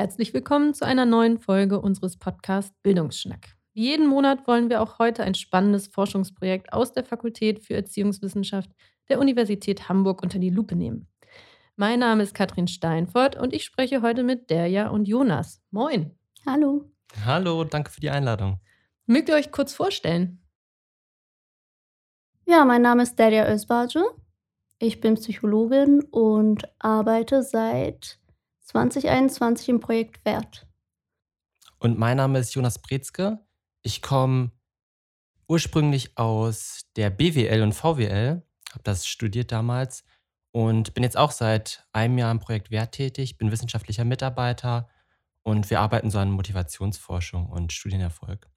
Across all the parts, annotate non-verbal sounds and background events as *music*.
Herzlich willkommen zu einer neuen Folge unseres Podcasts Bildungsschnack. Wie jeden Monat wollen wir auch heute ein spannendes Forschungsprojekt aus der Fakultät für Erziehungswissenschaft der Universität Hamburg unter die Lupe nehmen. Mein Name ist Katrin Steinfort und ich spreche heute mit Derja und Jonas. Moin. Hallo. Hallo, danke für die Einladung. Mögt ihr euch kurz vorstellen? Ja, mein Name ist Derja Özbacı. Ich bin Psychologin und arbeite seit 2021 im Projekt Wert. Und mein Name ist Jonas Brezke. Ich komme ursprünglich aus der BWL und VWL, habe das studiert damals und bin jetzt auch seit einem Jahr im Projekt Wert tätig, bin wissenschaftlicher Mitarbeiter und wir arbeiten so an Motivationsforschung und Studienerfolg.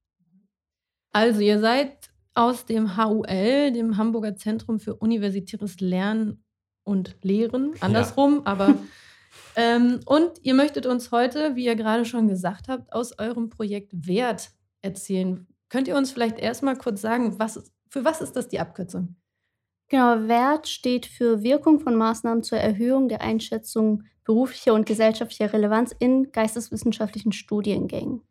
Also ihr seid aus dem HUL, dem Hamburger Zentrum für universitäres Lernen und Lehren, andersrum, ja. aber *laughs* ähm, und ihr möchtet uns heute, wie ihr gerade schon gesagt habt, aus eurem Projekt Wert erzählen. Könnt ihr uns vielleicht erstmal kurz sagen, was, für was ist das die Abkürzung? Genau, Wert steht für Wirkung von Maßnahmen zur Erhöhung der Einschätzung beruflicher und gesellschaftlicher Relevanz in geisteswissenschaftlichen Studiengängen.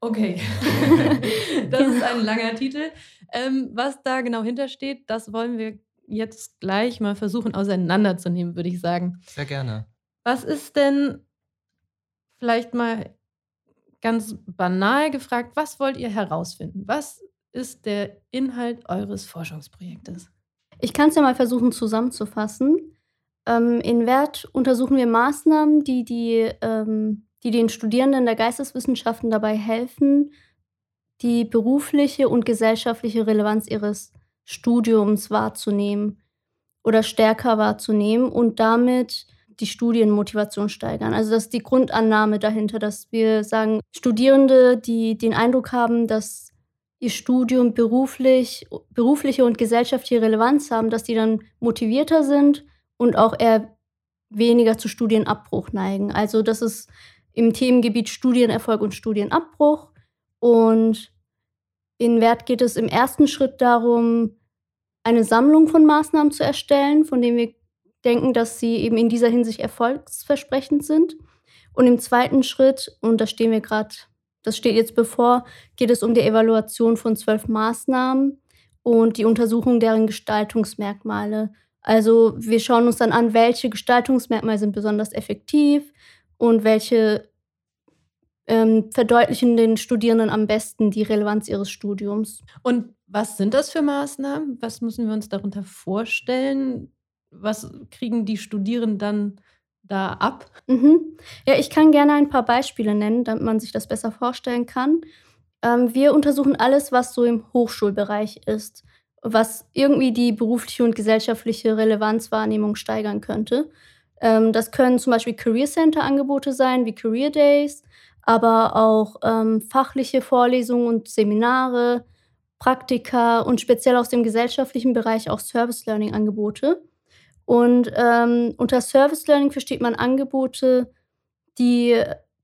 Okay, *laughs* das ist ein langer Titel. Ähm, was da genau hintersteht, das wollen wir jetzt gleich mal versuchen auseinanderzunehmen, würde ich sagen. Sehr gerne. Was ist denn vielleicht mal ganz banal gefragt, was wollt ihr herausfinden? Was ist der Inhalt eures Forschungsprojektes? Ich kann es ja mal versuchen zusammenzufassen. Ähm, in Wert untersuchen wir Maßnahmen, die, die, ähm, die den Studierenden der Geisteswissenschaften dabei helfen, die berufliche und gesellschaftliche Relevanz ihres Studiums wahrzunehmen oder stärker wahrzunehmen und damit die Studienmotivation steigern. Also das ist die Grundannahme dahinter, dass wir sagen, Studierende, die den Eindruck haben, dass ihr Studium beruflich, berufliche und gesellschaftliche Relevanz haben, dass die dann motivierter sind und auch eher weniger zu Studienabbruch neigen. Also das ist im Themengebiet Studienerfolg und Studienabbruch. Und in Wert geht es im ersten Schritt darum, eine Sammlung von Maßnahmen zu erstellen, von denen wir denken, dass sie eben in dieser Hinsicht erfolgsversprechend sind. Und im zweiten Schritt, und da stehen wir gerade das steht jetzt bevor, geht es um die Evaluation von zwölf Maßnahmen und die Untersuchung deren Gestaltungsmerkmale. Also wir schauen uns dann an, welche Gestaltungsmerkmale sind besonders effektiv und welche ähm, verdeutlichen den Studierenden am besten die Relevanz ihres Studiums. Und was sind das für Maßnahmen? Was müssen wir uns darunter vorstellen? Was kriegen die Studierenden dann da ab? Mhm. Ja, ich kann gerne ein paar Beispiele nennen, damit man sich das besser vorstellen kann. Ähm, wir untersuchen alles, was so im Hochschulbereich ist, was irgendwie die berufliche und gesellschaftliche Relevanzwahrnehmung steigern könnte. Ähm, das können zum Beispiel Career Center Angebote sein, wie Career Days, aber auch ähm, fachliche Vorlesungen und Seminare, Praktika und speziell aus dem gesellschaftlichen Bereich auch Service Learning Angebote. Und ähm, unter Service Learning versteht man Angebote, die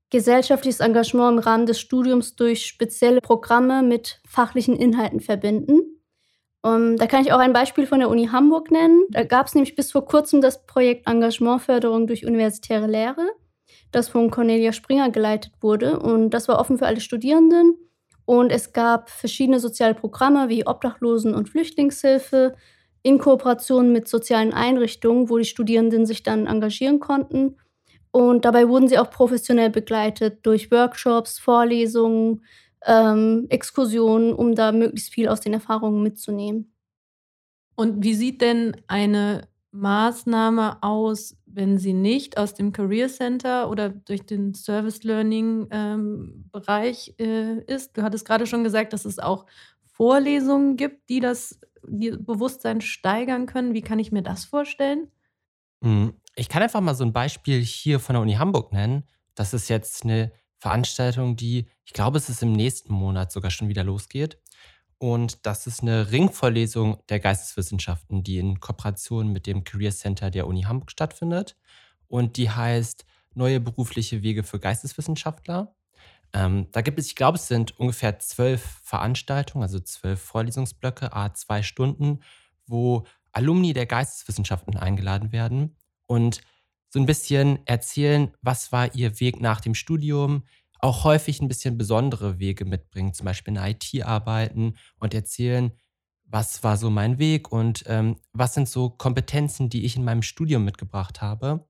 gesellschaftliches Engagement im Rahmen des Studiums durch spezielle Programme mit fachlichen Inhalten verbinden. Um, ähm, da kann ich auch ein Beispiel von der Uni Hamburg nennen. Da gab es nämlich bis vor kurzem das Projekt Engagementförderung durch universitäre Lehre, das von Cornelia Springer geleitet wurde. Und das war offen für alle Studierenden. Und es gab verschiedene soziale Programme wie Obdachlosen- und Flüchtlingshilfe, in Kooperation mit sozialen Einrichtungen, wo die Studierenden sich dann engagieren konnten. Und dabei wurden sie auch professionell begleitet durch Workshops, Vorlesungen, ähm, Exkursionen, um da möglichst viel aus den Erfahrungen mitzunehmen. Und wie sieht denn eine Maßnahme aus, wenn sie nicht aus dem Career Center oder durch den Service Learning ähm, Bereich äh, ist? Du hattest gerade schon gesagt, dass es auch Vorlesungen gibt, die das die Bewusstsein steigern können? Wie kann ich mir das vorstellen? Hm, ich kann einfach mal so ein Beispiel hier von der Uni Hamburg nennen. Das ist jetzt eine Veranstaltung, die, ich glaube, es ist im nächsten Monat sogar schon wieder losgeht. Und das ist eine Ringvorlesung der Geisteswissenschaften, die in Kooperation mit dem Career Center der Uni Hamburg stattfindet. Und die heißt Neue berufliche Wege für Geisteswissenschaftler. Ähm, da gibt es, ich glaube, es sind ungefähr zwölf Veranstaltungen, also zwölf Vorlesungsblöcke, a zwei Stunden, wo Alumni der Geisteswissenschaften eingeladen werden und so ein bisschen erzählen, was war ihr Weg nach dem Studium, auch häufig ein bisschen besondere Wege mitbringen, zum Beispiel in IT arbeiten und erzählen, was war so mein Weg und ähm, was sind so Kompetenzen, die ich in meinem Studium mitgebracht habe,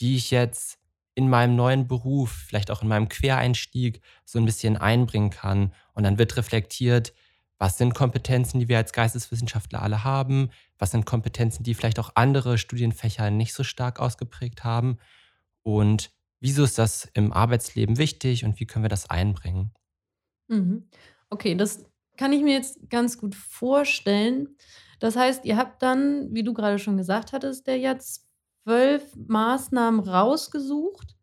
die ich jetzt in meinem neuen Beruf, vielleicht auch in meinem Quereinstieg so ein bisschen einbringen kann. Und dann wird reflektiert, was sind Kompetenzen, die wir als Geisteswissenschaftler alle haben, was sind Kompetenzen, die vielleicht auch andere Studienfächer nicht so stark ausgeprägt haben und wieso ist das im Arbeitsleben wichtig und wie können wir das einbringen. Mhm. Okay, das kann ich mir jetzt ganz gut vorstellen. Das heißt, ihr habt dann, wie du gerade schon gesagt hattest, der jetzt zwölf Maßnahmen rausgesucht,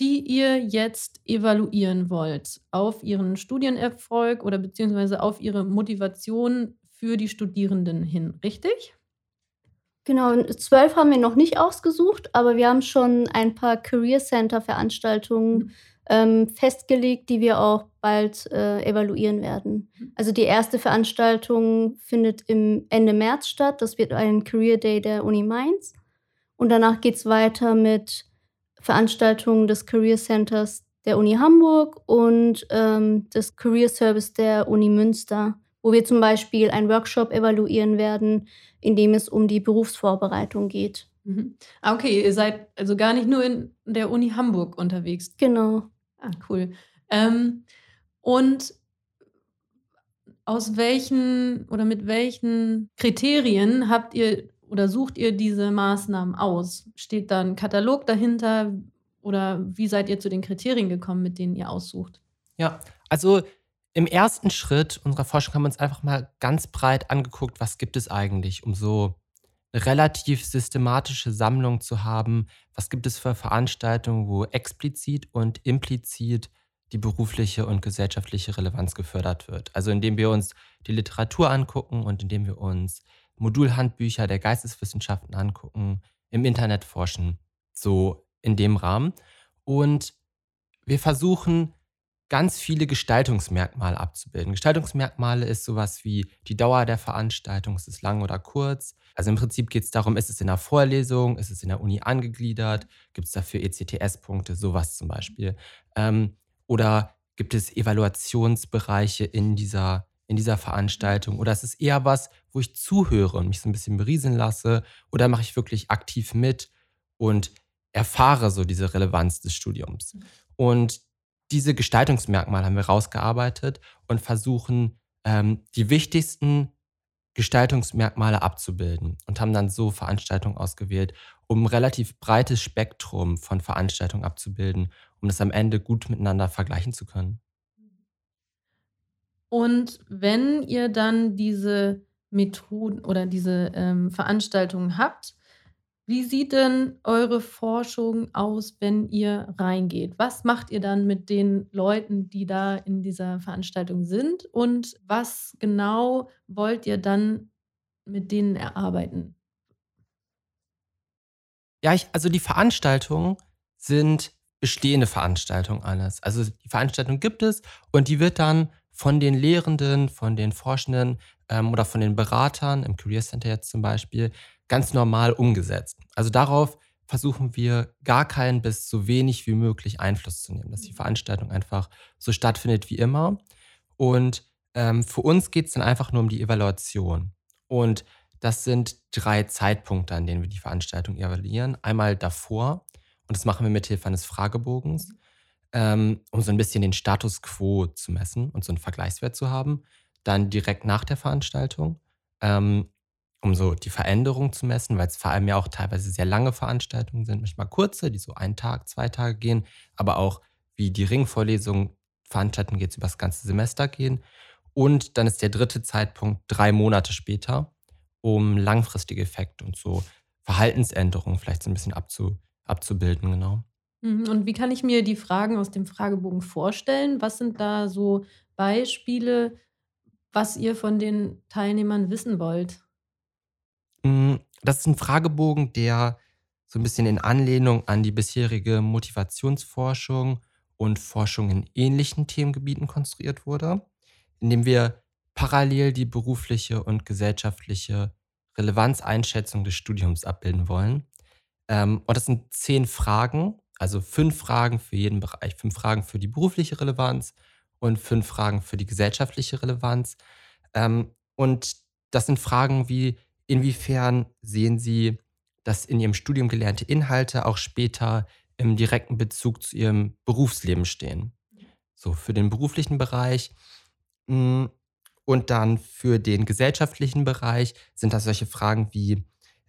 die ihr jetzt evaluieren wollt auf ihren Studienerfolg oder beziehungsweise auf ihre Motivation für die Studierenden hin, richtig? Genau, zwölf haben wir noch nicht ausgesucht, aber wir haben schon ein paar Career Center Veranstaltungen mhm. ähm, festgelegt, die wir auch bald äh, evaluieren werden. Mhm. Also die erste Veranstaltung findet im Ende März statt. Das wird ein Career Day der Uni Mainz. Und danach geht es weiter mit Veranstaltungen des Career Centers der Uni Hamburg und ähm, des Career Service der Uni Münster, wo wir zum Beispiel einen Workshop evaluieren werden, in dem es um die Berufsvorbereitung geht. Mhm. Ah, okay, ihr seid also gar nicht nur in der Uni Hamburg unterwegs. Genau. Ah, cool. Ähm, und aus welchen oder mit welchen Kriterien habt ihr oder sucht ihr diese Maßnahmen aus? Steht da ein Katalog dahinter oder wie seid ihr zu den Kriterien gekommen, mit denen ihr aussucht? Ja, also im ersten Schritt unserer Forschung haben wir uns einfach mal ganz breit angeguckt, was gibt es eigentlich, um so eine relativ systematische Sammlung zu haben. Was gibt es für Veranstaltungen, wo explizit und implizit die berufliche und gesellschaftliche Relevanz gefördert wird? Also indem wir uns die Literatur angucken und indem wir uns Modulhandbücher der Geisteswissenschaften angucken, im Internet forschen, so in dem Rahmen. Und wir versuchen, ganz viele Gestaltungsmerkmale abzubilden. Gestaltungsmerkmale ist sowas wie die Dauer der Veranstaltung, ist es lang oder kurz. Also im Prinzip geht es darum, ist es in der Vorlesung, ist es in der Uni angegliedert, gibt es dafür ECTS-Punkte, sowas zum Beispiel. Ähm, oder gibt es Evaluationsbereiche in dieser in dieser Veranstaltung? Oder ist es eher was, wo ich zuhöre und mich so ein bisschen berieseln lasse? Oder mache ich wirklich aktiv mit und erfahre so diese Relevanz des Studiums? Mhm. Und diese Gestaltungsmerkmale haben wir rausgearbeitet und versuchen, ähm, die wichtigsten Gestaltungsmerkmale abzubilden und haben dann so Veranstaltungen ausgewählt, um ein relativ breites Spektrum von Veranstaltungen abzubilden, um das am Ende gut miteinander vergleichen zu können. Und wenn ihr dann diese Methoden oder diese ähm, Veranstaltungen habt, wie sieht denn eure Forschung aus, wenn ihr reingeht? Was macht ihr dann mit den Leuten, die da in dieser Veranstaltung sind? Und was genau wollt ihr dann mit denen erarbeiten? Ja, ich, also die Veranstaltungen sind bestehende Veranstaltungen alles. Also die Veranstaltung gibt es und die wird dann von den Lehrenden, von den Forschenden ähm, oder von den Beratern im Career Center jetzt zum Beispiel ganz normal umgesetzt. Also darauf versuchen wir gar keinen bis so wenig wie möglich Einfluss zu nehmen, dass die Veranstaltung einfach so stattfindet wie immer. Und ähm, für uns geht es dann einfach nur um die Evaluation. Und das sind drei Zeitpunkte, an denen wir die Veranstaltung evaluieren. Einmal davor, und das machen wir mit Hilfe eines Fragebogens ähm, um so ein bisschen den Status quo zu messen und so einen Vergleichswert zu haben. Dann direkt nach der Veranstaltung, ähm, um so die Veränderung zu messen, weil es vor allem ja auch teilweise sehr lange Veranstaltungen sind, manchmal kurze, die so einen Tag, zwei Tage gehen, aber auch wie die Ringvorlesung, Veranstaltungen geht über das ganze Semester gehen. Und dann ist der dritte Zeitpunkt drei Monate später, um langfristige Effekte und so Verhaltensänderungen vielleicht so ein bisschen abzu, abzubilden, genau. Mhm, und wie kann ich mir die Fragen aus dem Fragebogen vorstellen? Was sind da so Beispiele, was ihr von den Teilnehmern wissen wollt? Hm, das ist ein Fragebogen, der so ein bisschen in Anlehnung an die bisherige Motivationsforschung und Forschung in ähnlichen Themengebieten konstruiert wurde, indem wir parallel die berufliche und gesellschaftliche Relevanzeinschätzung des Studiums abbilden wollen. Ähm, und das sind zehn Fragen, also fünf Fragen für jeden Bereich, fünf Fragen für die berufliche Relevanz und fünf Fragen für die gesellschaftliche Relevanz. Ähm, und das sind Fragen wie, inwiefern sehen Sie, dass in Ihrem Studium gelernte Inhalte auch später im direkten Bezug zu Ihrem Berufsleben stehen? So für den beruflichen Bereich. Hm, und dann für den gesellschaftlichen Bereich sind das solche Fragen wie,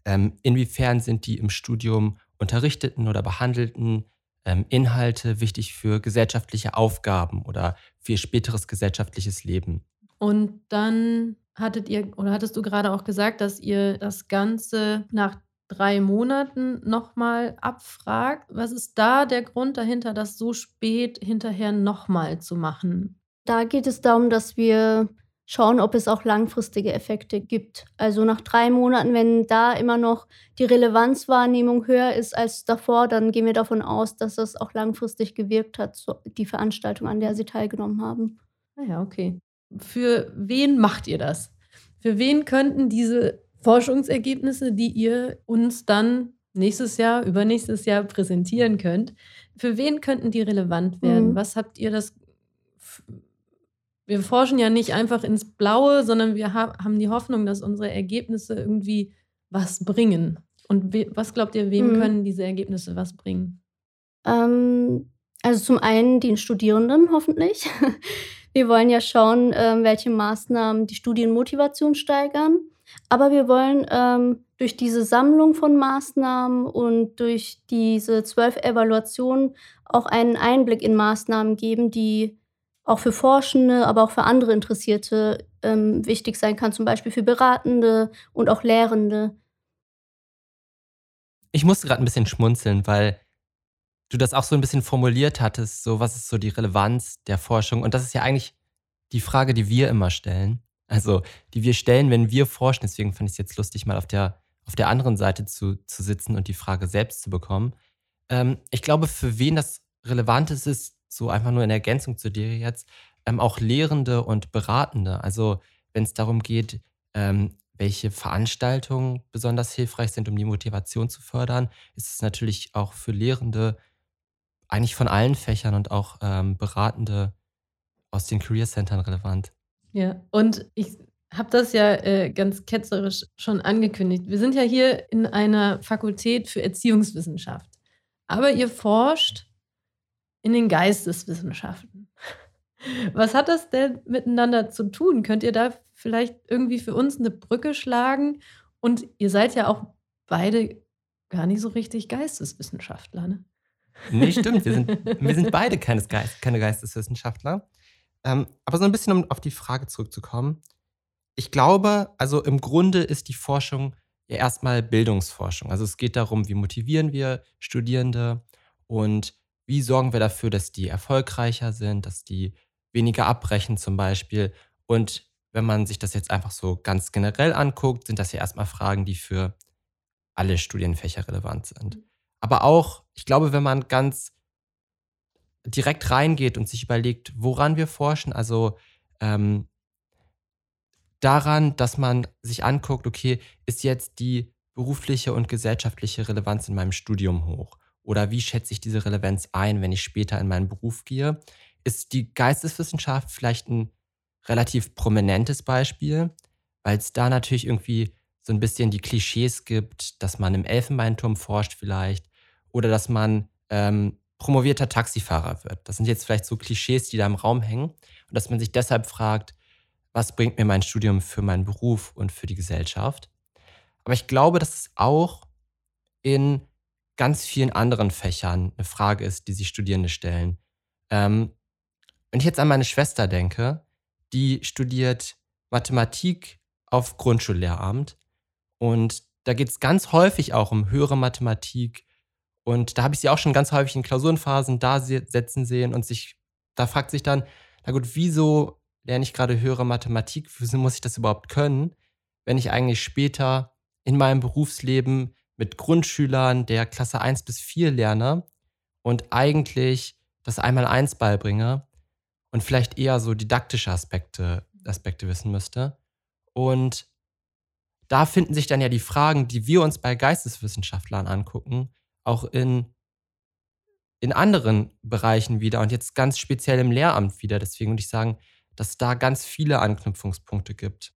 ähm, inwiefern sind die im Studium unterrichteten oder behandelten ähm, Inhalte wichtig für gesellschaftliche Aufgaben oder für späteres gesellschaftliches Leben. Und dann hattet ihr oder hattest du gerade auch gesagt, dass ihr das Ganze nach drei Monaten nochmal abfragt. Was ist da der Grund dahinter, das so spät hinterher nochmal zu machen? Da geht es darum, dass wir schauen, ob es auch langfristige Effekte gibt. Also nach drei Monaten, wenn da immer noch die Relevanzwahrnehmung höher ist als davor, dann gehen wir davon aus, dass das auch langfristig gewirkt hat, die Veranstaltung, an der Sie teilgenommen haben. Ah ja, okay. Für wen macht ihr das? Für wen könnten diese Forschungsergebnisse, die ihr uns dann nächstes Jahr, übernächstes Jahr präsentieren könnt, für wen könnten die relevant werden? Mhm. Was habt ihr das wir forschen ja nicht einfach ins Blaue, sondern wir haben die Hoffnung, dass unsere Ergebnisse irgendwie was bringen. Und was glaubt ihr, wem mhm. können diese Ergebnisse was bringen? Ähm, also zum einen den Studierenden hoffentlich. *laughs* Wir wollen ja schauen, ähm, welche Maßnahmen die Studienmotivation steigern. Aber wir wollen ähm, durch diese Sammlung von Maßnahmen und durch diese zwölf Evaluationen auch einen Einblick in Maßnahmen geben, die auch für Forschende, aber auch für andere Interessierte ähm, wichtig sein kann, zum Beispiel für Beratende und auch Lehrende. Ich musste gerade ein bisschen schmunzeln, weil du das auch so ein bisschen formuliert hattest, so was ist so die Relevanz der Forschung. Und das ist ja eigentlich die Frage, die wir immer stellen. Also, die wir stellen, wenn wir forschen. Deswegen fand ich es jetzt lustig, mal auf der, auf der anderen Seite zu, zu sitzen und die Frage selbst zu bekommen. Ähm, ich glaube, für wen das relevant ist, ist so einfach nur in Ergänzung zu dir jetzt, ähm, auch Lehrende und Beratende. Also wenn es darum geht, ähm, welche Veranstaltungen besonders hilfreich sind, um die Motivation zu fördern, ist es natürlich auch für Lehrende eigentlich von allen Fächern und auch ähm, Beratende aus den Career Centern relevant. Ja, und ich habe das ja äh, ganz ketzerisch schon angekündigt. Wir sind ja hier in einer Fakultät für Erziehungswissenschaft. Aber ihr forscht in den Geisteswissenschaften. *laughs* Was hat das denn miteinander zu tun? Könnt ihr da vielleicht irgendwie für uns eine Brücke schlagen? Und ihr seid ja auch beide gar nicht so richtig Geisteswissenschaftler, ne? Nee, stimmt. Wir sind, wir sind beide keine, Geist, keine Geisteswissenschaftler. Ähm, aber so ein bisschen, um auf die Frage zurückzukommen. Ich glaube, also im Grunde ist die Forschung ja erstmal Bildungsforschung. Also es geht darum, wie motivieren wir Studierende und wie sorgen wir dafür, dass die erfolgreicher sind, dass die weniger abbrechen zum Beispiel. Und wenn man sich das jetzt einfach so ganz generell anguckt, sind das ja erstmal Fragen, die für alle Studienfächer relevant sind. Mhm. Aber auch, ich glaube, wenn man ganz direkt reingeht und sich überlegt, woran wir forschen, also ähm, daran, dass man sich anguckt, okay, ist jetzt die berufliche und gesellschaftliche Relevanz in meinem Studium hoch? Oder wie schätze ich diese Relevanz ein, wenn ich später in meinen Beruf gehe? Ist die Geisteswissenschaft vielleicht ein relativ prominentes Beispiel, weil es da natürlich irgendwie so ein bisschen die Klischees gibt, dass man im Elfenbeinturm forscht vielleicht oder dass man ähm, promovierter Taxifahrer wird. Das sind jetzt vielleicht so Klischees, die da im Raum hängen und dass man sich deshalb fragt, was bringt mir mein Studium für meinen Beruf und für die Gesellschaft? Aber ich glaube, dass es auch in ganz vielen anderen Fächern eine Frage ist, die sich Studierende stellen. Ähm, wenn ich jetzt an meine Schwester denke, die studiert Mathematik auf Grundschullehramt und da geht es ganz häufig auch um höhere Mathematik und da habe ich sie auch schon ganz häufig in Klausurenphasen da setzen sehen und sich, da fragt sich dann, na gut, wieso lerne ich gerade höhere Mathematik? Wieso muss ich das überhaupt können, wenn ich eigentlich später in meinem Berufsleben mit Grundschülern der Klasse 1 bis 4 lerne und eigentlich das Einmal-Eins beibringe und vielleicht eher so didaktische Aspekte, Aspekte wissen müsste. Und da finden sich dann ja die Fragen, die wir uns bei Geisteswissenschaftlern angucken, auch in, in anderen Bereichen wieder und jetzt ganz speziell im Lehramt wieder. Deswegen würde ich sagen, dass es da ganz viele Anknüpfungspunkte gibt.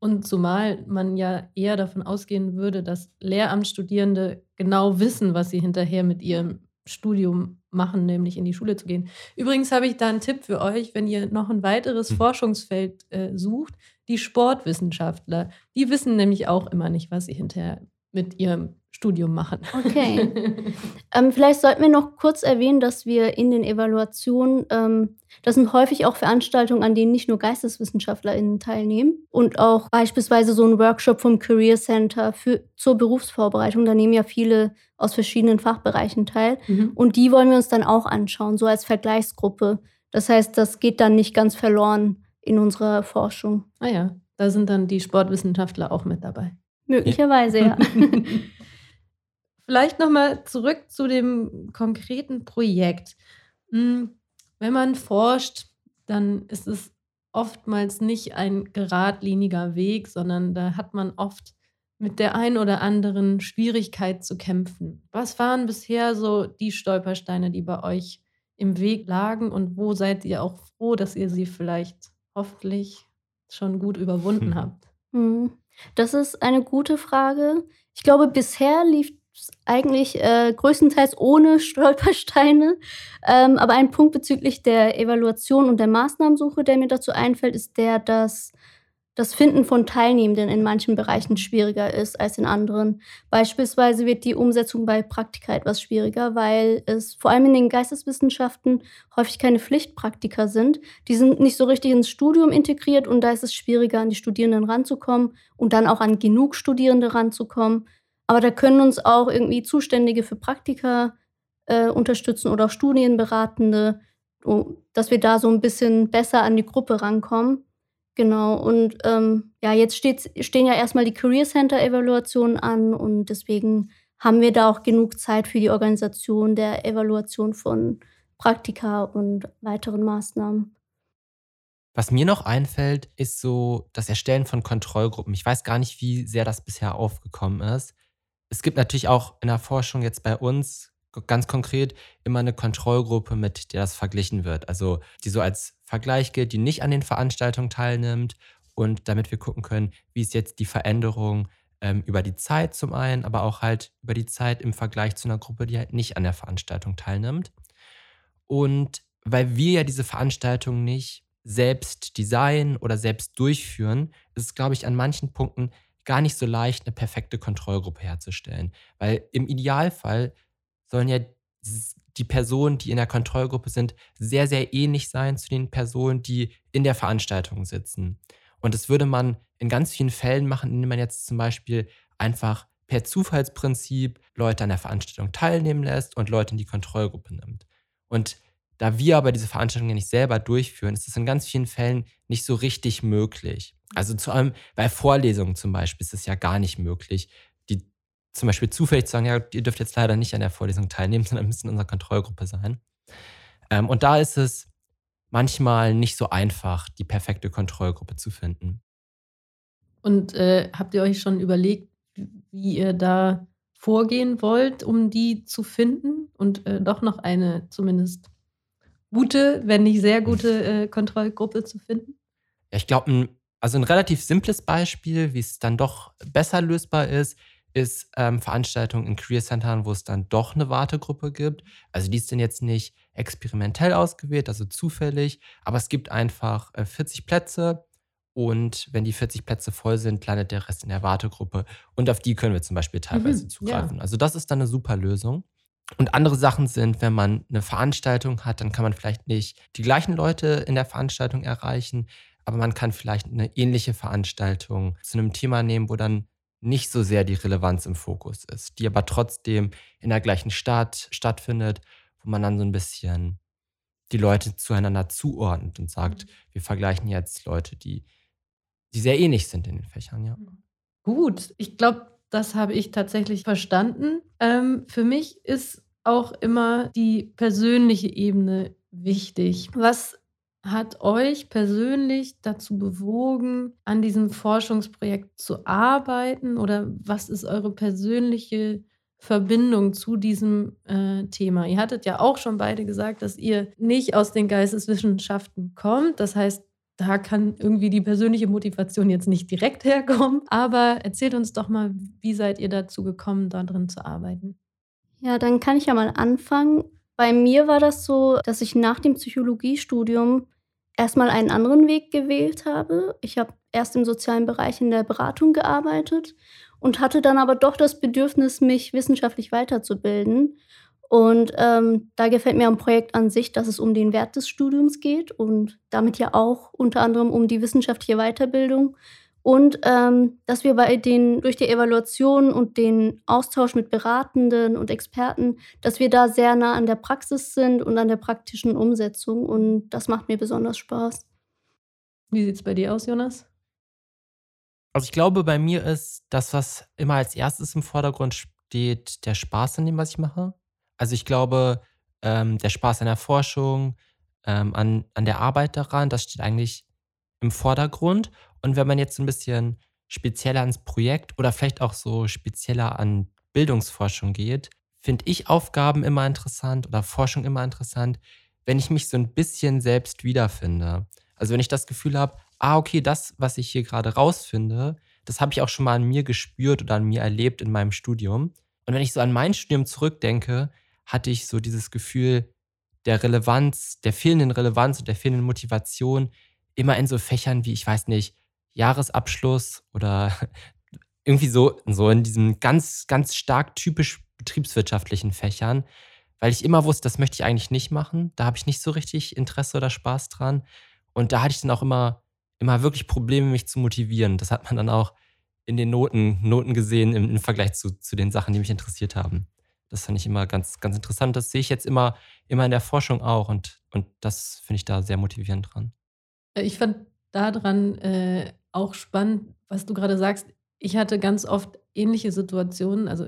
Und zumal man ja eher davon ausgehen würde, dass Lehramtsstudierende genau wissen, was sie hinterher mit ihrem Studium machen, nämlich in die Schule zu gehen. Übrigens habe ich da einen Tipp für euch, wenn ihr noch ein weiteres hm. Forschungsfeld äh, sucht. Die Sportwissenschaftler, die wissen nämlich auch immer nicht, was sie hinterher mit ihrem Studium machen. Okay. *laughs* ähm, vielleicht sollten wir noch kurz erwähnen, dass wir in den Evaluationen, ähm, das sind häufig auch Veranstaltungen, an denen nicht nur GeisteswissenschaftlerInnen teilnehmen und auch beispielsweise so ein Workshop vom Career Center für, zur Berufsvorbereitung. Da nehmen ja viele aus verschiedenen Fachbereichen teil. Mhm. Und die wollen wir uns dann auch anschauen, so als Vergleichsgruppe. Das heißt, das geht dann nicht ganz verloren in unserer Forschung. Ah ja, da sind dann die Sportwissenschaftler auch mit dabei. Möglicherweise, ja. *laughs* Vielleicht nochmal zurück zu dem konkreten Projekt. Hm, wenn man forscht, dann ist es oftmals nicht ein geradliniger Weg, sondern da hat man oft mit der ein oder anderen Schwierigkeit zu kämpfen. Was waren bisher so die Stolpersteine, die bei euch im Weg lagen und wo seid ihr auch froh, dass ihr sie vielleicht hoffentlich schon gut überwunden *laughs* habt? Hm. Das ist eine gute Frage. Ich glaube, bisher lief eigentlich äh, größtenteils ohne Stolpersteine. Ähm, aber ein Punkt bezüglich der Evaluation und der Maßnahmensuche, der mir dazu einfällt, ist der, dass das Finden von Teilnehmenden in manchen Bereichen schwieriger ist als in anderen. Beispielsweise wird die Umsetzung bei Praktika etwas schwieriger, weil es vor allem in den Geisteswissenschaften häufig keine Pflichtpraktika sind. Die sind nicht so richtig ins Studium integriert und da ist es schwieriger, an die Studierenden ranzukommen und dann auch an genug Studierende ranzukommen. Aber da können uns auch irgendwie Zuständige für Praktika äh, unterstützen oder auch Studienberatende, dass wir da so ein bisschen besser an die Gruppe rankommen. Genau, und ähm, ja, jetzt steht, stehen ja erstmal die Career Center Evaluationen an und deswegen haben wir da auch genug Zeit für die Organisation der Evaluation von Praktika und weiteren Maßnahmen. Was mir noch einfällt, ist so das Erstellen von Kontrollgruppen. Ich weiß gar nicht, wie sehr das bisher aufgekommen ist. Es gibt natürlich auch in der Forschung jetzt bei uns ganz konkret immer eine Kontrollgruppe, mit der das verglichen wird. Also die so als Vergleich gilt, die nicht an den Veranstaltungen teilnimmt und damit wir gucken können, wie ist jetzt die Veränderung ähm, über die Zeit zum einen, aber auch halt über die Zeit im Vergleich zu einer Gruppe, die halt nicht an der Veranstaltung teilnimmt. Und weil wir ja diese Veranstaltung nicht selbst designen oder selbst durchführen, ist es, glaube ich, an manchen Punkten gar nicht so leicht, eine perfekte Kontrollgruppe herzustellen. Weil im Idealfall sollen ja die Personen, die in der Kontrollgruppe sind, sehr, sehr ähnlich sein zu den Personen, die in der Veranstaltung sitzen. Und das würde man in ganz vielen Fällen machen, indem man jetzt zum Beispiel einfach per Zufallsprinzip Leute an der Veranstaltung teilnehmen lässt und Leute in die Kontrollgruppe nimmt. Und da wir aber diese Veranstaltung ja nicht selber durchführen, ist es in ganz vielen Fällen nicht so richtig möglich. Also zu allem bei Vorlesungen zum Beispiel ist es ja gar nicht möglich, zum Beispiel zufällig zu sagen, ja, ihr dürft jetzt leider nicht an der Vorlesung teilnehmen, *laughs* sondern müsst in unserer Kontrollgruppe sein. Ähm, und da ist es manchmal nicht so einfach, die perfekte Kontrollgruppe zu finden. Und äh, habt ihr euch schon überlegt, wie ihr da vorgehen wollt, um die zu finden und äh, doch noch eine zumindest gute, wenn nicht sehr gute äh, Kontrollgruppe zu finden? Ja, ich glaube, also ein relativ simples Beispiel, wie es dann doch besser lösbar ist, ist ähm, Veranstaltungen in Career Centern, wo es dann doch eine Wartegruppe gibt. Also die ist dann jetzt nicht experimentell ausgewählt, also zufällig, aber es gibt einfach äh, 40 Plätze und wenn die 40 Plätze voll sind, landet der Rest in der Wartegruppe und auf die können wir zum Beispiel teilweise mhm, zugreifen. Ja. Also das ist dann eine super Lösung. Und andere Sachen sind, wenn man eine Veranstaltung hat, dann kann man vielleicht nicht die gleichen Leute in der Veranstaltung erreichen, aber man kann vielleicht eine ähnliche Veranstaltung zu einem Thema nehmen, wo dann nicht so sehr die Relevanz im Fokus ist, die aber trotzdem in der gleichen Stadt stattfindet, wo man dann so ein bisschen die Leute zueinander zuordnet und sagt, mhm. wir vergleichen jetzt Leute, die, die sehr ähnlich sind in den Fächern, ja. Mhm. Gut, ich glaube, das habe ich tatsächlich verstanden. Ähm, für mich ist auch immer die persönliche Ebene wichtig. Was hat euch persönlich dazu bewogen, an diesem Forschungsprojekt zu arbeiten? Oder was ist eure persönliche Verbindung zu diesem äh, Thema? Ihr hattet ja auch schon beide gesagt, dass ihr nicht aus den Geisteswissenschaften kommt. Das heißt, da kann irgendwie die persönliche Motivation jetzt nicht direkt *laughs* herkommen. Aber erzählt uns doch mal, wie seid ihr dazu gekommen, da drin zu arbeiten? Ja, dann kann ich ja mal anfangen. Bei mir war das so, dass ich nach dem Psychologiestudium erstmal einen anderen Weg gewählt habe. Ich habe erst im sozialen Bereich in der Beratung gearbeitet und hatte dann aber doch das Bedürfnis, mich wissenschaftlich weiterzubilden. Und ähm, da gefällt mir am Projekt an sich, dass es um den Wert des Studiums geht und damit ja auch unter anderem um die wissenschaftliche Weiterbildung. Und ähm, dass wir bei den, durch die Evaluation und den Austausch mit Beratenden und Experten, dass wir da sehr nah an der Praxis sind und an der praktischen Umsetzung. Und das macht mir besonders Spaß. Wie sieht es bei dir aus, Jonas? Also ich glaube, bei mir ist das, was immer als erstes im Vordergrund steht, der Spaß an dem, was ich mache. Also ich glaube, ähm, der Spaß an der Forschung, ähm, an, an der Arbeit daran, das steht eigentlich im Vordergrund. Und wenn man jetzt ein bisschen spezieller ans Projekt oder vielleicht auch so spezieller an Bildungsforschung geht, finde ich Aufgaben immer interessant oder Forschung immer interessant, wenn ich mich so ein bisschen selbst wiederfinde. Also wenn ich das Gefühl habe, ah, okay, das, was ich hier gerade rausfinde, das habe ich auch schon mal an mir gespürt oder an mir erlebt in meinem Studium. Und wenn ich so an mein Studium zurückdenke, hatte ich so dieses Gefühl der Relevanz, der fehlenden Relevanz und der fehlenden Motivation immer in so Fächern wie, ich weiß nicht, Jahresabschluss oder *laughs* irgendwie so, so in diesen ganz, ganz stark typisch betriebswirtschaftlichen Fächern, weil ich immer wusste, das möchte ich eigentlich nicht machen. Da habe ich nicht so richtig Interesse oder Spaß dran. Und da hatte ich dann auch immer, immer wirklich Probleme, mich zu motivieren. Das hat man dann auch in den Noten, Noten gesehen im, im Vergleich zu, zu den Sachen, die mich interessiert haben. Das fand ich immer ganz, ganz interessant. Das sehe ich jetzt immer, immer in der Forschung auch und, und das finde ich da sehr motivierend dran. Äh, ich fand daran äh, auch spannend, was du gerade sagst. Ich hatte ganz oft ähnliche Situationen. Also,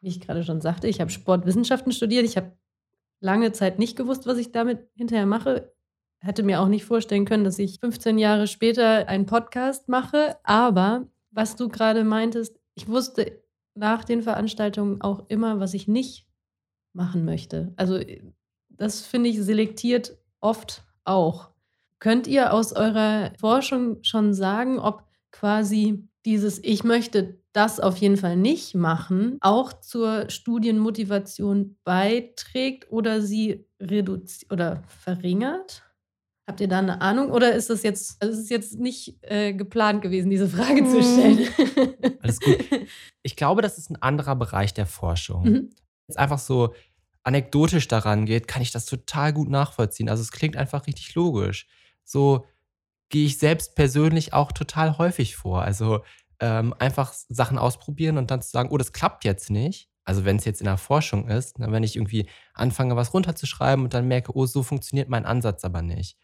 wie ich gerade schon sagte, ich habe Sportwissenschaften studiert. Ich habe lange Zeit nicht gewusst, was ich damit hinterher mache. Hätte mir auch nicht vorstellen können, dass ich 15 Jahre später einen Podcast mache. Aber was du gerade meintest, ich wusste nach den Veranstaltungen auch immer, was ich nicht machen möchte. Also, das finde ich selektiert oft auch. Könnt ihr aus eurer Forschung schon sagen, ob quasi dieses Ich möchte das auf jeden Fall nicht machen, auch zur Studienmotivation beiträgt oder sie reduziert oder verringert? Habt ihr da eine Ahnung oder ist das jetzt, also ist es jetzt nicht äh, geplant gewesen, diese Frage zu hm. stellen? *laughs* Alles gut. Ich glaube, das ist ein anderer Bereich der Forschung. Mhm. Wenn es einfach so anekdotisch daran geht, kann ich das total gut nachvollziehen. Also es klingt einfach richtig logisch so gehe ich selbst persönlich auch total häufig vor. Also ähm, einfach Sachen ausprobieren und dann zu sagen, oh, das klappt jetzt nicht. Also wenn es jetzt in der Forschung ist, ne, wenn ich irgendwie anfange, was runterzuschreiben und dann merke, oh, so funktioniert mein Ansatz aber nicht,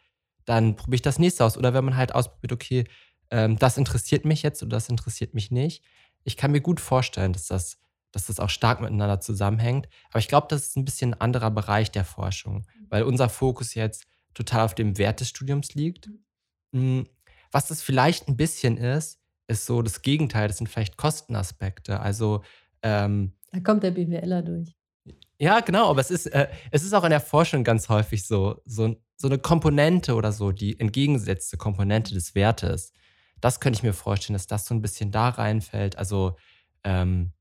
dann probiere ich das nächste aus. Oder wenn man halt ausprobiert, okay, ähm, das interessiert mich jetzt oder das interessiert mich nicht. Ich kann mir gut vorstellen, dass das, dass das auch stark miteinander zusammenhängt. Aber ich glaube, das ist ein bisschen ein anderer Bereich der Forschung, weil unser Fokus jetzt total auf dem Wert des Studiums liegt. Hm, was das vielleicht ein bisschen ist, ist so das Gegenteil. Das sind vielleicht Kostenaspekte. Also ähm, da kommt der BWLer durch. Ja, genau, aber es ist, äh, es ist auch in der Forschung ganz häufig so, so, so eine Komponente oder so, die entgegengesetzte Komponente des Wertes. Das könnte ich mir vorstellen, dass das so ein bisschen da reinfällt. Also ähm,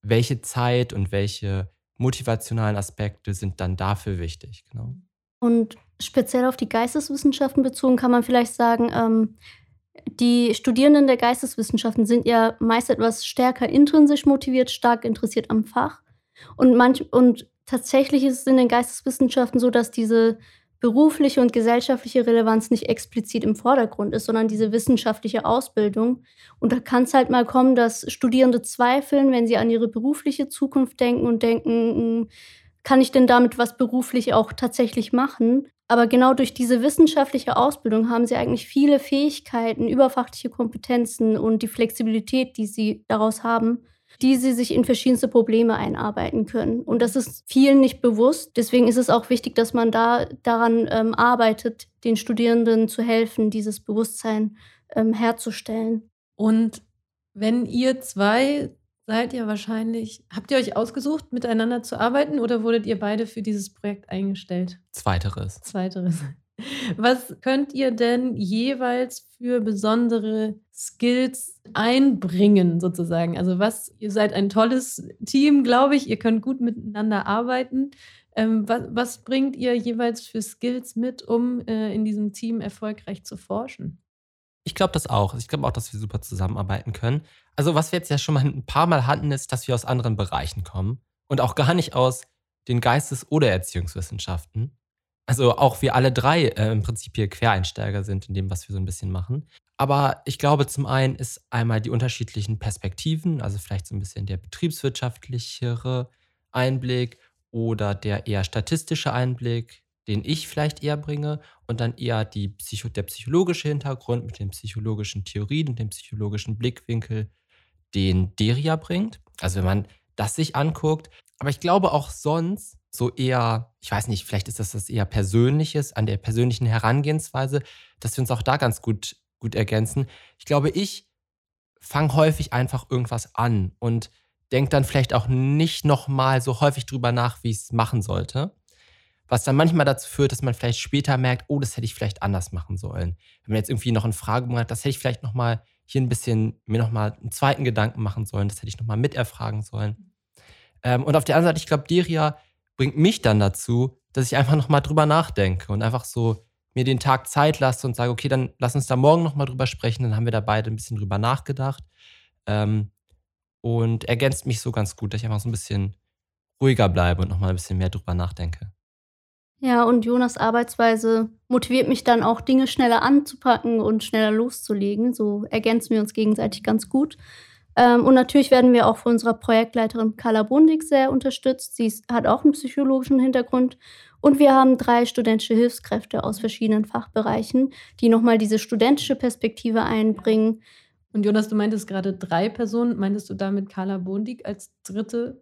welche Zeit und welche motivationalen Aspekte sind dann dafür wichtig, genau. Und speziell auf die Geisteswissenschaften bezogen kann man vielleicht sagen, ähm, die Studierenden der Geisteswissenschaften sind ja meist etwas stärker intrinsisch motiviert, stark interessiert am Fach. Und, manch, und tatsächlich ist es in den Geisteswissenschaften so, dass diese berufliche und gesellschaftliche Relevanz nicht explizit im Vordergrund ist, sondern diese wissenschaftliche Ausbildung. Und da kann es halt mal kommen, dass Studierende zweifeln, wenn sie an ihre berufliche Zukunft denken und denken, hm, kann ich denn damit was beruflich auch tatsächlich machen? Aber genau durch diese wissenschaftliche Ausbildung haben sie eigentlich viele Fähigkeiten, überfachliche Kompetenzen und die Flexibilität, die sie daraus haben, die sie sich in verschiedenste Probleme einarbeiten können. Und das ist vielen nicht bewusst. Deswegen ist es auch wichtig, dass man da daran ähm, arbeitet, den Studierenden zu helfen, dieses Bewusstsein ähm, herzustellen. Und wenn ihr zwei seid ihr wahrscheinlich, habt ihr euch ausgesucht, miteinander zu arbeiten oder wurdet ihr beide für dieses Projekt eingestellt? Zweiteres. Zweiteres. Was könnt ihr denn jeweils für besondere Skills einbringen, sozusagen? Also, was, ihr seid ein tolles Team, glaube ich, ihr könnt gut miteinander arbeiten. Ähm, was, was, bringt ihr jeweils für Skills mit, um äh, in diesem Team erfolgreich zu forschen? Ich glaube das auch. Ich glaube auch, dass wir super zusammenarbeiten können. Also, was wir jetzt ja schon mal ein paar Mal hatten, ist, dass wir aus anderen Bereichen kommen und auch gar nicht aus den Geistes- oder Erziehungswissenschaften. Also auch wir alle drei äh, im Prinzip hier Quereinsteiger sind in dem, was wir so ein bisschen machen. Aber ich glaube, zum einen ist einmal die unterschiedlichen Perspektiven, also vielleicht so ein bisschen der betriebswirtschaftlichere Einblick oder der eher statistische Einblick, den ich vielleicht eher bringe und dann eher die Psycho der psychologische Hintergrund mit den psychologischen Theorien und dem psychologischen Blickwinkel, den Deria bringt. Also wenn man das sich anguckt. Aber ich glaube auch sonst so eher, ich weiß nicht, vielleicht ist das das eher Persönliches, an der persönlichen Herangehensweise, dass wir uns auch da ganz gut, gut ergänzen. Ich glaube, ich fange häufig einfach irgendwas an und denke dann vielleicht auch nicht nochmal so häufig drüber nach, wie ich es machen sollte. Was dann manchmal dazu führt, dass man vielleicht später merkt, oh, das hätte ich vielleicht anders machen sollen. Wenn man jetzt irgendwie noch eine Frage hat, das hätte ich vielleicht nochmal hier ein bisschen mir nochmal einen zweiten Gedanken machen sollen, das hätte ich nochmal miterfragen sollen. Ähm, und auf der anderen Seite, ich glaube, Deria bringt mich dann dazu, dass ich einfach nochmal drüber nachdenke und einfach so mir den Tag Zeit lasse und sage, okay, dann lass uns da morgen nochmal drüber sprechen. Dann haben wir da beide ein bisschen drüber nachgedacht. Ähm, und ergänzt mich so ganz gut, dass ich einfach so ein bisschen ruhiger bleibe und nochmal ein bisschen mehr drüber nachdenke. Ja, und Jonas Arbeitsweise motiviert mich dann auch, Dinge schneller anzupacken und schneller loszulegen. So ergänzen wir uns gegenseitig ganz gut. Ähm, und natürlich werden wir auch von unserer Projektleiterin Carla Bundig sehr unterstützt. Sie hat auch einen psychologischen Hintergrund. Und wir haben drei studentische Hilfskräfte aus verschiedenen Fachbereichen, die nochmal diese studentische Perspektive einbringen. Und Jonas, du meintest gerade drei Personen. Meintest du damit Carla Bondig als dritte?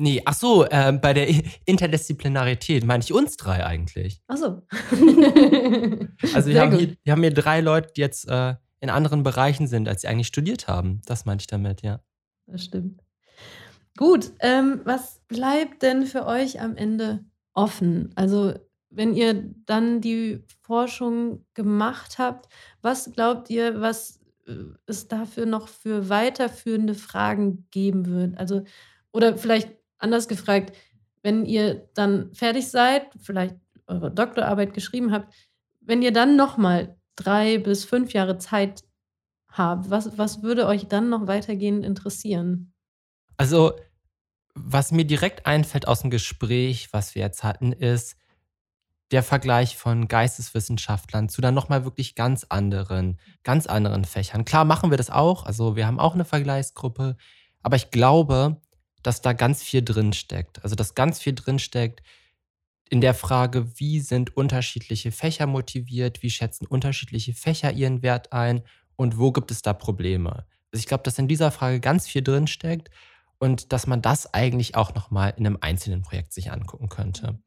Nee, ach so, äh, bei der *laughs* Interdisziplinarität meine ich uns drei eigentlich. Ach so. *laughs* also wir haben, hier, wir haben hier drei Leute, die jetzt äh, in anderen Bereichen sind, als sie eigentlich studiert haben. Das meinte ich damit, ja. Das stimmt. Gut, ähm, was bleibt denn für euch am Ende offen? Also, wenn ihr dann die Forschung gemacht habt, was glaubt ihr, was äh, es dafür noch für weiterführende Fragen geben wird? Also, oder vielleicht anders gefragt, wenn ihr dann fertig seid, vielleicht eure Doktorarbeit geschrieben habt, wenn ihr dann nochmal drei bis fünf Jahre Zeit habt, was, was würde euch dann noch weitergehend interessieren? Also, was mir direkt einfällt aus dem Gespräch, was wir jetzt hatten, ist der Vergleich von Geisteswissenschaftlern zu dann nochmal wirklich ganz anderen, ganz anderen Fächern. Klar machen wir das auch, also wir haben auch eine Vergleichsgruppe, aber ich glaube, dass da ganz viel drin steckt. Also, dass ganz viel drin steckt, in der Frage, wie sind unterschiedliche Fächer motiviert, wie schätzen unterschiedliche Fächer ihren Wert ein und wo gibt es da Probleme. Also ich glaube, dass in dieser Frage ganz viel drin steckt und dass man das eigentlich auch nochmal in einem einzelnen Projekt sich angucken könnte.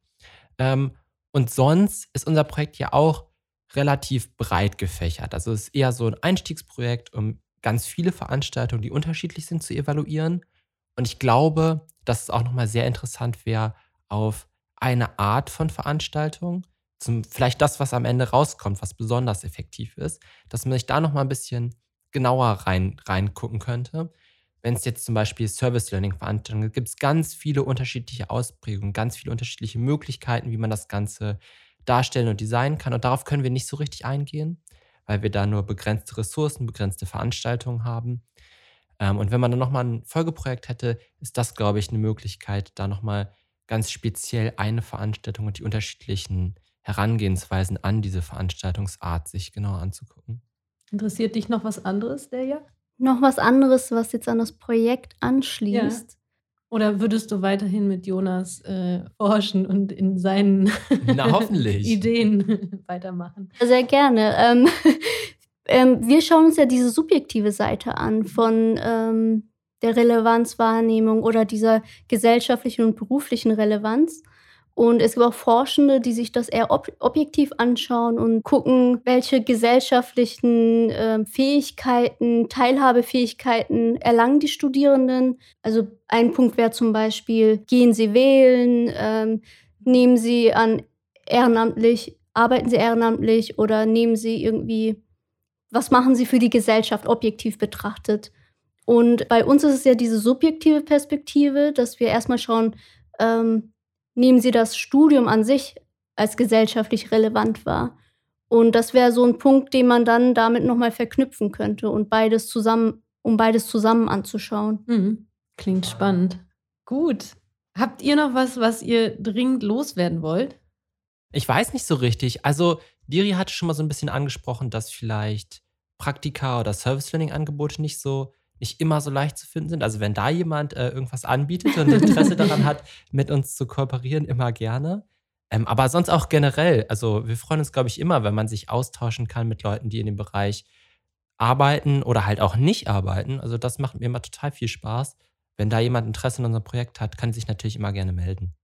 Ähm, und sonst ist unser Projekt ja auch relativ breit gefächert. Also es ist eher so ein Einstiegsprojekt, um ganz viele Veranstaltungen, die unterschiedlich sind, zu evaluieren. Und ich glaube, dass es auch nochmal sehr interessant wäre, auf eine Art von Veranstaltung, zum, vielleicht das, was am Ende rauskommt, was besonders effektiv ist, dass man sich da nochmal ein bisschen genauer rein, reingucken könnte. Wenn es jetzt zum Beispiel Service Learning Veranstaltungen gibt, gibt es ganz viele unterschiedliche Ausprägungen, ganz viele unterschiedliche Möglichkeiten, wie man das Ganze darstellen und designen kann. Und darauf können wir nicht so richtig eingehen, weil wir da nur begrenzte Ressourcen, begrenzte Veranstaltungen haben. Ähm, und wenn man dann nochmal ein Folgeprojekt hätte, ist das, glaube ich, eine Möglichkeit, da nochmal ganz speziell eine Veranstaltung und die unterschiedlichen Herangehensweisen an diese Veranstaltungsart sich genauer anzugucken. Interessiert dich noch was anderes, Delia? Noch was anderes, was jetzt an das Projekt anschließt? Ja. Oder würdest du weiterhin mit Jonas äh, forschen und in seinen Na, *laughs* Ideen *laughs* weitermachen? Sehr gerne. Ähm, ähm, wir schauen uns ja diese subjektive Seite an von ähm, der Relevanzwahrnehmung oder dieser gesellschaftlichen und beruflichen Relevanz. Und es gibt auch Forschende, die sich das eher ob objektiv anschauen und gucken, welche gesellschaftlichen äh, Fähigkeiten, Teilhabefähigkeiten erlangen die Studierenden. Also ein Punkt wäre zum Beispiel, gehen sie wählen, ähm, nehmen sie an ehrenamtlich, arbeiten sie ehrenamtlich oder nehmen sie irgendwie, was machen sie für die Gesellschaft objektiv betrachtet. Und bei uns ist es ja diese subjektive Perspektive, dass wir erstmal schauen, ähm, nehmen sie das Studium an sich als gesellschaftlich relevant wahr. Und das wäre so ein Punkt, den man dann damit nochmal verknüpfen könnte und beides zusammen, um beides zusammen anzuschauen. Mhm. Klingt spannend. Gut. Habt ihr noch was, was ihr dringend loswerden wollt? Ich weiß nicht so richtig. Also, Diri hatte schon mal so ein bisschen angesprochen, dass vielleicht Praktika oder Service Learning Angebote nicht so nicht immer so leicht zu finden sind. Also wenn da jemand äh, irgendwas anbietet und Interesse daran hat, *laughs* mit uns zu kooperieren, immer gerne. Ähm, aber sonst auch generell. Also wir freuen uns, glaube ich, immer, wenn man sich austauschen kann mit Leuten, die in dem Bereich arbeiten oder halt auch nicht arbeiten. Also das macht mir immer total viel Spaß. Wenn da jemand Interesse in unserem Projekt hat, kann sich natürlich immer gerne melden.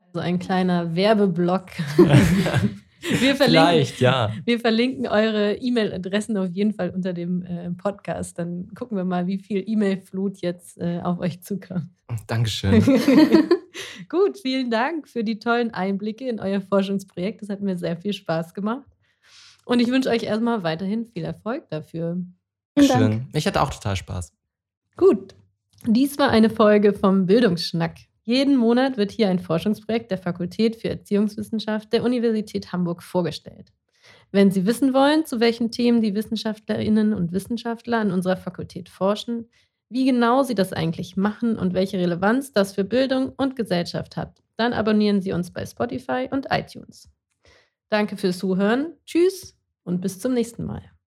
Also ein kleiner Werbeblock *laughs* Wir Vielleicht, ja. Wir verlinken eure E-Mail-Adressen auf jeden Fall unter dem äh, Podcast. Dann gucken wir mal, wie viel E-Mail-Flut jetzt äh, auf euch zukommt. Dankeschön. *laughs* Gut, vielen Dank für die tollen Einblicke in euer Forschungsprojekt. Das hat mir sehr viel Spaß gemacht. Und ich wünsche euch erstmal weiterhin viel Erfolg dafür. Schön. Ich hatte auch total Spaß. Gut. Dies war eine Folge vom Bildungsschnack. Jeden Monat wird hier ein Forschungsprojekt der Fakultät für Erziehungswissenschaft der Universität Hamburg vorgestellt. Wenn Sie wissen wollen, zu welchen Themen die Wissenschaftlerinnen und Wissenschaftler an unserer Fakultät forschen, wie genau sie das eigentlich machen und welche Relevanz das für Bildung und Gesellschaft hat, dann abonnieren Sie uns bei Spotify und iTunes. Danke fürs Zuhören, tschüss und bis zum nächsten Mal.